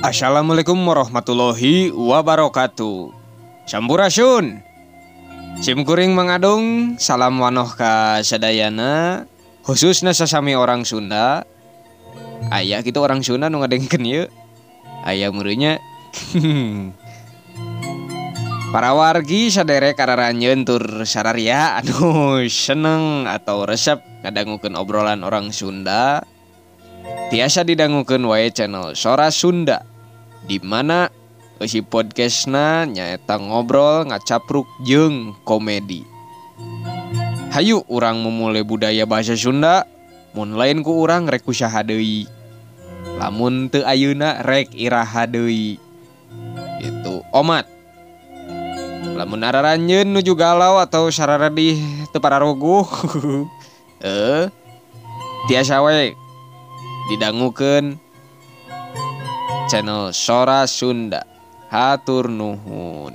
Assalamualaikum. Warahmatullahi wabarakatuh. Sampurasun SIMkuring mengadung salam Wanohka Sadayana khususnya sesami orang Sunda. Ayaah kita orang Sunda nu ngadengken yuk ayam murunya para wargi saderek kararanjen tur sararia aduh seneng atau resep kadangguken obrolan orang Sunda. Tiasa didangukan wae channel Sora Sunda. di mana si podcastna nyaeta ngobrol ngacapruk jeng komedi. Hayu orang memulai budaya bahasa Sunda mun lain ku urang rek usaha deui lamun teu ayeuna rek iraha deui itu omat. Lamun araranyeun nuju galau atau sararadih teu pararoguh. eh tiasa we didangukeun. Channel Sora Sunda. Hatur nuhun.